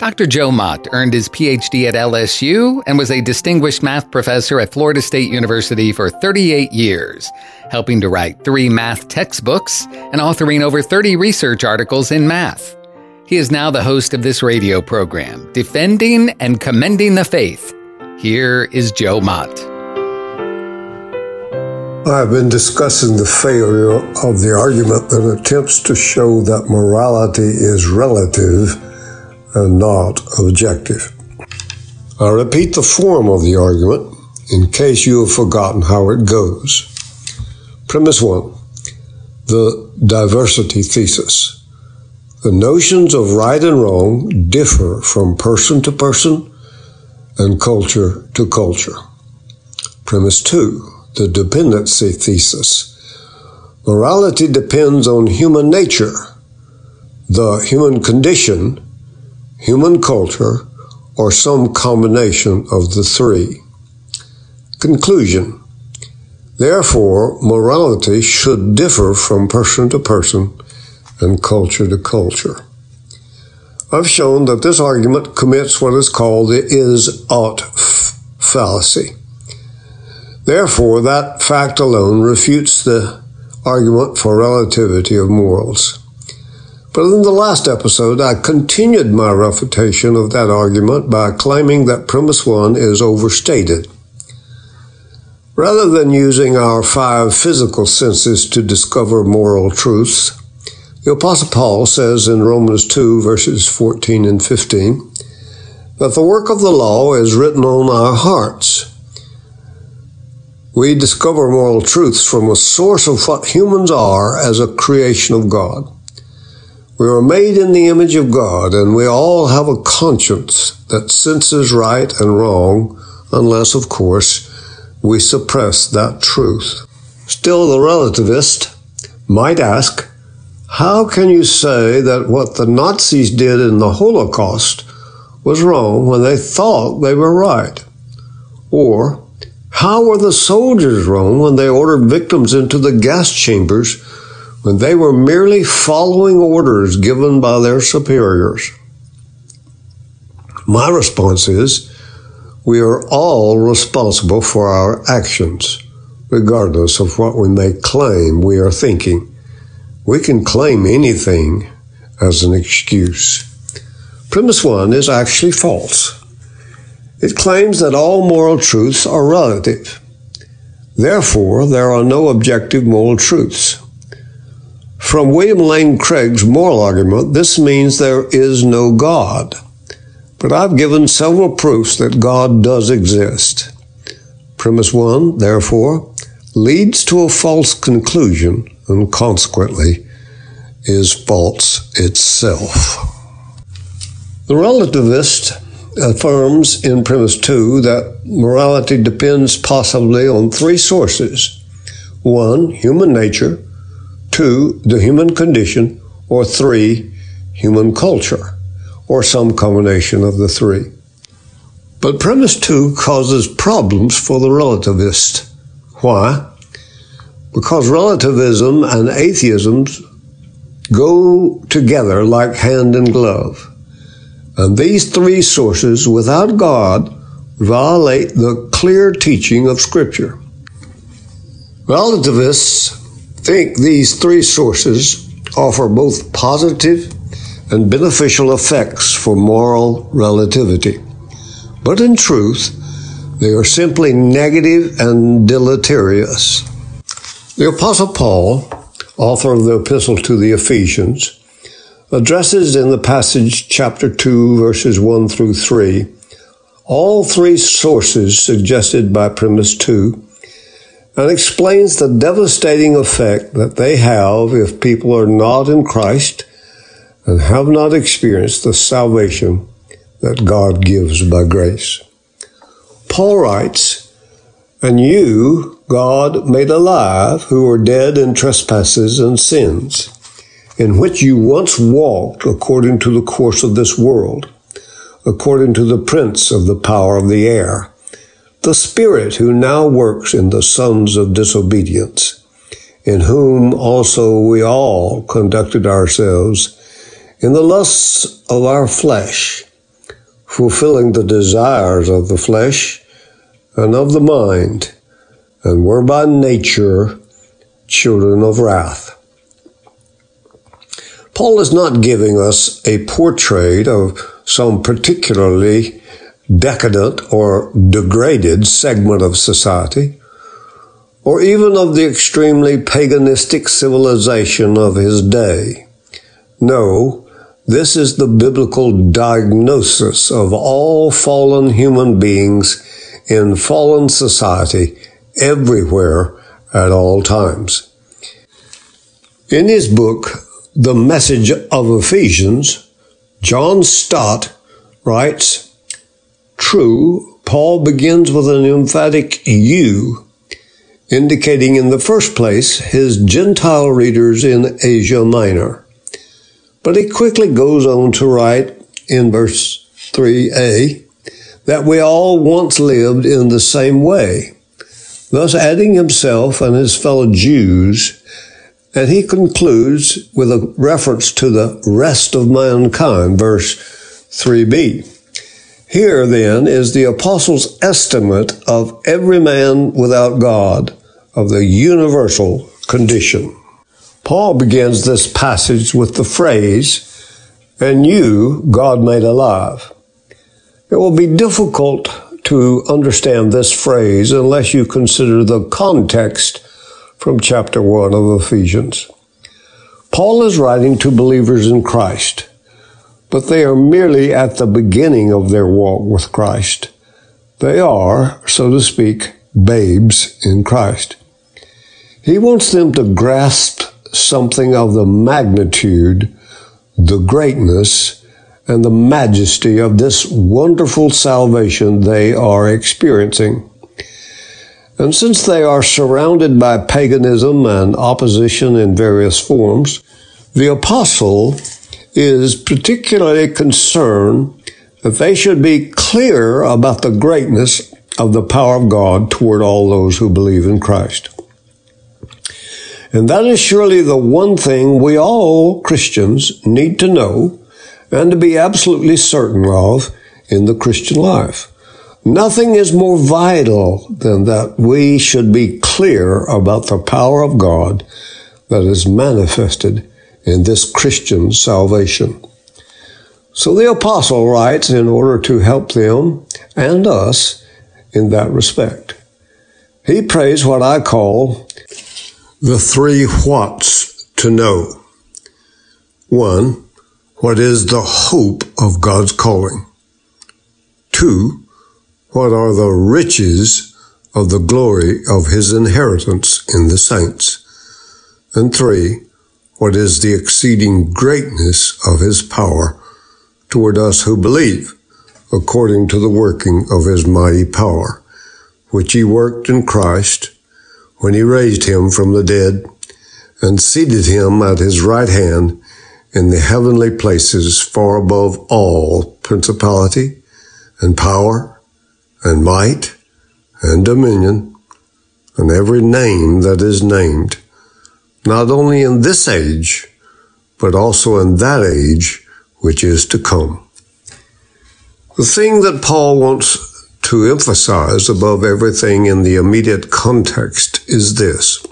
Dr. Joe Mott earned his PhD at LSU and was a distinguished math professor at Florida State University for 38 years, helping to write three math textbooks and authoring over 30 research articles in math. He is now the host of this radio program, Defending and Commending the Faith. Here is Joe Mott. I've been discussing the failure of the argument that attempts to show that morality is relative and not objective. I repeat the form of the argument in case you have forgotten how it goes. Premise one the diversity thesis. The notions of right and wrong differ from person to person and culture to culture. Premise two the dependency thesis. Morality depends on human nature, the human condition, human culture, or some combination of the three. Conclusion. Therefore, morality should differ from person to person and culture to culture. I've shown that this argument commits what is called the is ought fallacy. Therefore, that fact alone refutes the argument for relativity of morals. But in the last episode, I continued my refutation of that argument by claiming that premise one is overstated. Rather than using our five physical senses to discover moral truths, the Apostle Paul says in Romans 2, verses 14 and 15, that the work of the law is written on our hearts. We discover moral truths from a source of what humans are as a creation of God. We are made in the image of God, and we all have a conscience that senses right and wrong, unless, of course, we suppress that truth. Still, the relativist might ask, how can you say that what the Nazis did in the Holocaust was wrong when they thought they were right? Or, how were the soldiers wrong when they ordered victims into the gas chambers when they were merely following orders given by their superiors. My response is we are all responsible for our actions, regardless of what we may claim we are thinking. We can claim anything as an excuse. Premise one is actually false. It claims that all moral truths are relative. Therefore, there are no objective moral truths. From William Lane Craig's moral argument, this means there is no God. But I've given several proofs that God does exist. Premise one, therefore, leads to a false conclusion and consequently is false itself. The relativist affirms in premise two that morality depends possibly on three sources. One, human nature two, the human condition, or three, human culture, or some combination of the three. But premise two causes problems for the relativist. Why? Because relativism and atheism go together like hand and glove. And these three sources, without God, violate the clear teaching of Scripture. Relativists think these three sources offer both positive and beneficial effects for moral relativity. But in truth, they are simply negative and deleterious. The Apostle Paul, author of the Epistle to the Ephesians, addresses in the passage chapter 2, verses 1 through 3, all three sources suggested by premise 2 and explains the devastating effect that they have if people are not in Christ and have not experienced the salvation that God gives by grace. Paul writes, And you, God made alive, who were dead in trespasses and sins, in which you once walked according to the course of this world, according to the prince of the power of the air, the spirit who now works in the sons of disobedience, in whom also we all conducted ourselves in the lusts of our flesh, fulfilling the desires of the flesh and of the mind, and were by nature children of wrath. Paul is not giving us a portrait of some particularly decadent or degraded segment of society, or even of the extremely paganistic civilization of his day. No, this is the biblical diagnosis of all fallen human beings in fallen society everywhere at all times. In his book, The Message of Ephesians, John Stott writes, True, Paul begins with an emphatic you, indicating in the first place his Gentile readers in Asia Minor. But he quickly goes on to write in verse 3a that we all once lived in the same way, thus adding himself and his fellow Jews. And he concludes with a reference to the rest of mankind, verse 3b. Here then is the apostle's estimate of every man without God, of the universal condition. Paul begins this passage with the phrase, and you God made alive. It will be difficult to understand this phrase unless you consider the context from chapter 1 of Ephesians. Paul is writing to believers in Christ, but they are merely at the beginning of their walk with Christ. They are, so to speak, babes in Christ. He wants them to grasp something of the magnitude, the greatness, and the majesty of this wonderful salvation they are experiencing. And since they are surrounded by paganism and opposition in various forms, the apostle is particularly concerned that they should be clear about the greatness of the power of God toward all those who believe in Christ. And that is surely the one thing we all Christians need to know and to be absolutely certain of in the Christian life. Nothing is more vital than that we should be clear about the power of God that is manifested in this Christian salvation. So the apostle writes in order to help them and us in that respect. He prays what I call the three whats to know. One, what is the hope of God's calling? Two, what are the riches of the glory of his inheritance in the saints? And three, what is the exceeding greatness of his power toward us who believe, according to the working of his mighty power, which he worked in Christ when he raised him from the dead and seated him at his right hand in the heavenly places far above all principality and power and might and dominion and every name that is named, not only in this age, but also in that age which is to come. The thing that Paul wants to emphasize above everything in the immediate context is this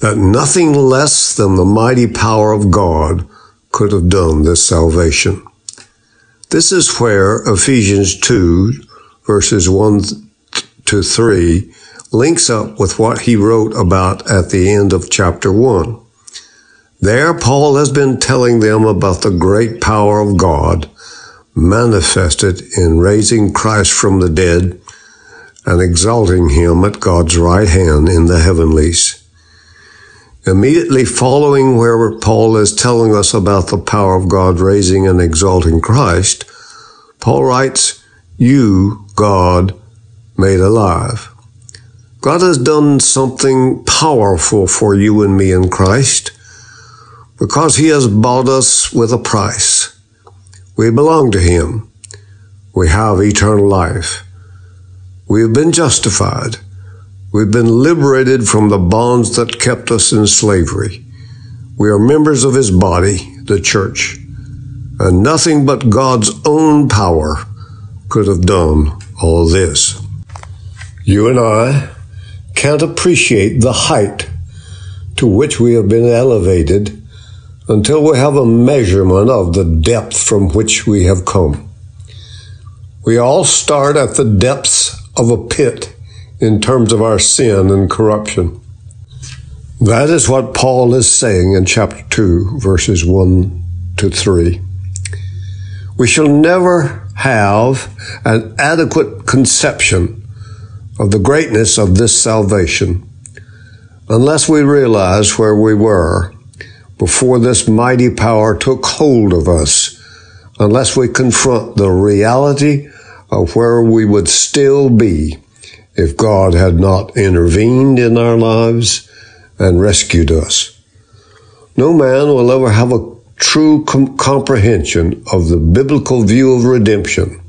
that nothing less than the mighty power of God could have done this salvation. This is where Ephesians 2 verses 1 to 3 links up with what he wrote about at the end of chapter 1. There, Paul has been telling them about the great power of God manifested in raising Christ from the dead and exalting him at God's right hand in the heavenlies. Immediately following where Paul is telling us about the power of God raising and exalting Christ, Paul writes, You, God, made alive. God has done something powerful for you and me in Christ. because he has bought us with a price. We belong to him. We have eternal life. We have been justified. We've been liberated from the bonds that kept us in slavery. We are members of his body, the church, and nothing but God's own power could have done all this. You and I can't appreciate the height to which we have been elevated until we have a measurement of the depth from which we have come. We all start at the depths of a pit in terms of our sin and corruption. That is what Paul is saying in chapter 2, verses 1 to 3. We shall never have an adequate conception of the greatness of this salvation unless we realize where we were before this mighty power took hold of us, unless we confront the reality of where we would still be if God had not intervened in our lives and rescued us. No man will ever have a true com- comprehension of the biblical view of redemption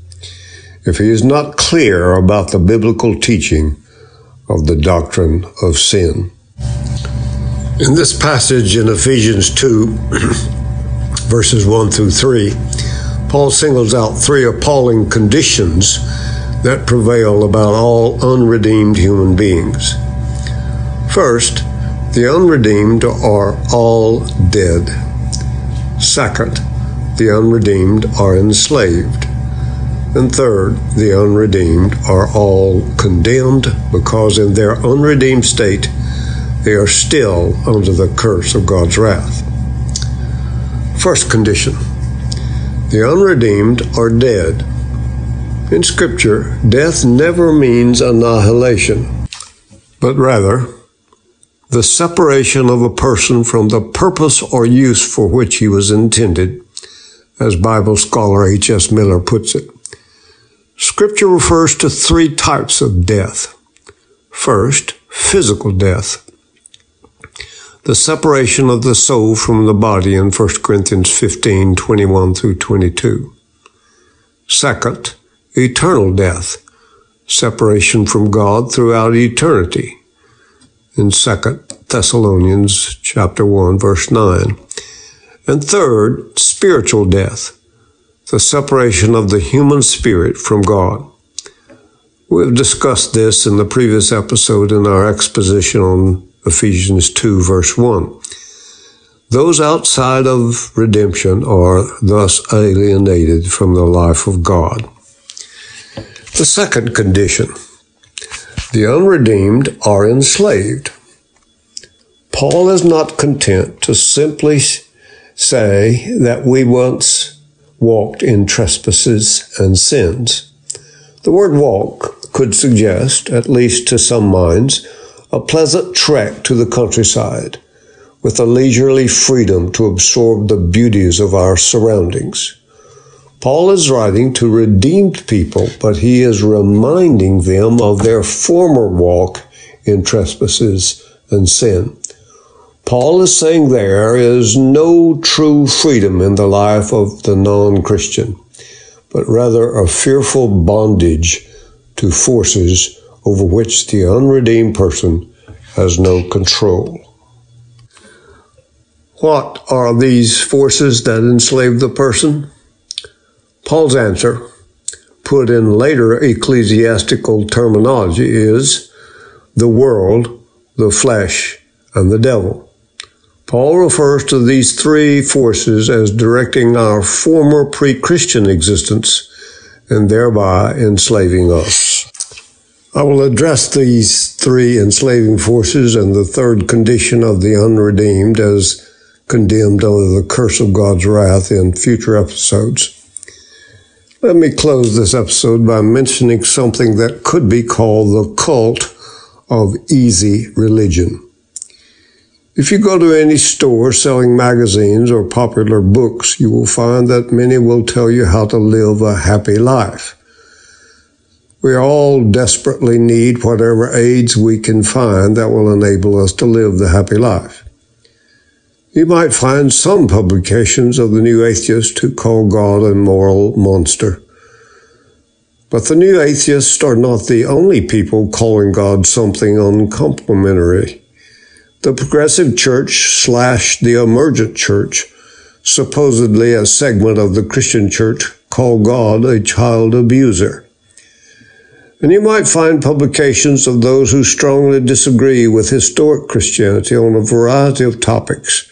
if he is not clear about the biblical teaching of the doctrine of sin. In this passage in Ephesians 2, verses 1 through 3, Paul singles out three appalling conditions that prevail about all unredeemed human beings. First, the unredeemed are all dead. Second, the unredeemed are enslaved. And third, the unredeemed are all condemned because in their unredeemed state they are still under the curse of God's wrath. First condition the unredeemed are dead. In Scripture, death never means annihilation, but rather the separation of a person from the purpose or use for which he was intended, as Bible scholar H.S. Miller puts it. Scripture refers to three types of death. First, physical death the separation of the soul from the body in 1 Corinthians 15 21 through 22. Second, eternal death, separation from God throughout eternity in 2 Thessalonians chapter 1 verse 9. And third, spiritual death, the separation of the human spirit from God. We've discussed this in the previous episode in our exposition on Ephesians 2 verse 1. Those outside of redemption are thus alienated from the life of God. The second condition, the unredeemed are enslaved. Paul is not content to simply say that we once walked in trespasses and sins. The word walk could suggest, at least to some minds, a pleasant trek to the countryside with a leisurely freedom to absorb the beauties of our surroundings. Paul is writing to redeemed people, but he is reminding them of their former walk in trespasses and sin. Paul is saying there is no true freedom in the life of the non-Christian, but rather a fearful bondage to forces over which the unredeemed person has no control. What are these forces that enslave the person? Paul's answer, put in later ecclesiastical terminology, is the world, the flesh, and the devil. Paul refers to these three forces as directing our former pre Christian existence and thereby enslaving us. I will address these three enslaving forces and the third condition of the unredeemed as condemned under the curse of God's wrath in future episodes. Let me close this episode by mentioning something that could be called the cult of easy religion. If you go to any store selling magazines or popular books, you will find that many will tell you how to live a happy life. We all desperately need whatever aids we can find that will enable us to live the happy life. You might find some publications of the new atheist who call God a moral monster. But the new atheists are not the only people calling God something uncomplimentary. The progressive church slash the emergent church, supposedly a segment of the Christian church, call God a child abuser. And you might find publications of those who strongly disagree with historic Christianity on a variety of topics,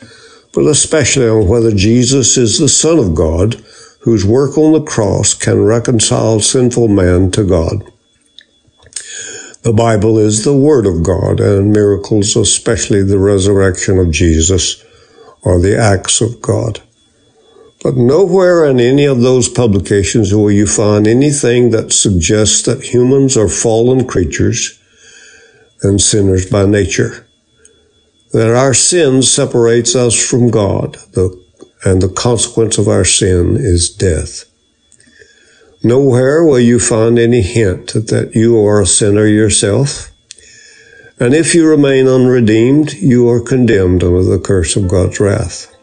but especially on whether Jesus is the Son of God whose work on the cross can reconcile sinful man to God. The Bible is the Word of God, and miracles, especially the resurrection of Jesus, are the acts of God. But nowhere in any of those publications will you find anything that suggests that humans are fallen creatures and sinners by nature. That our sin separates us from God, and the consequence of our sin is death. Nowhere will you find any hint that you are a sinner yourself. And if you remain unredeemed, you are condemned under the curse of God's wrath.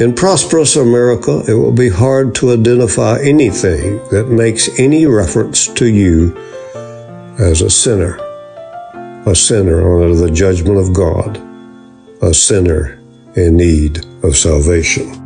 In prosperous America, it will be hard to identify anything that makes any reference to you as a sinner, a sinner under the judgment of God, a sinner in need of salvation.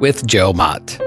with Joe Mott.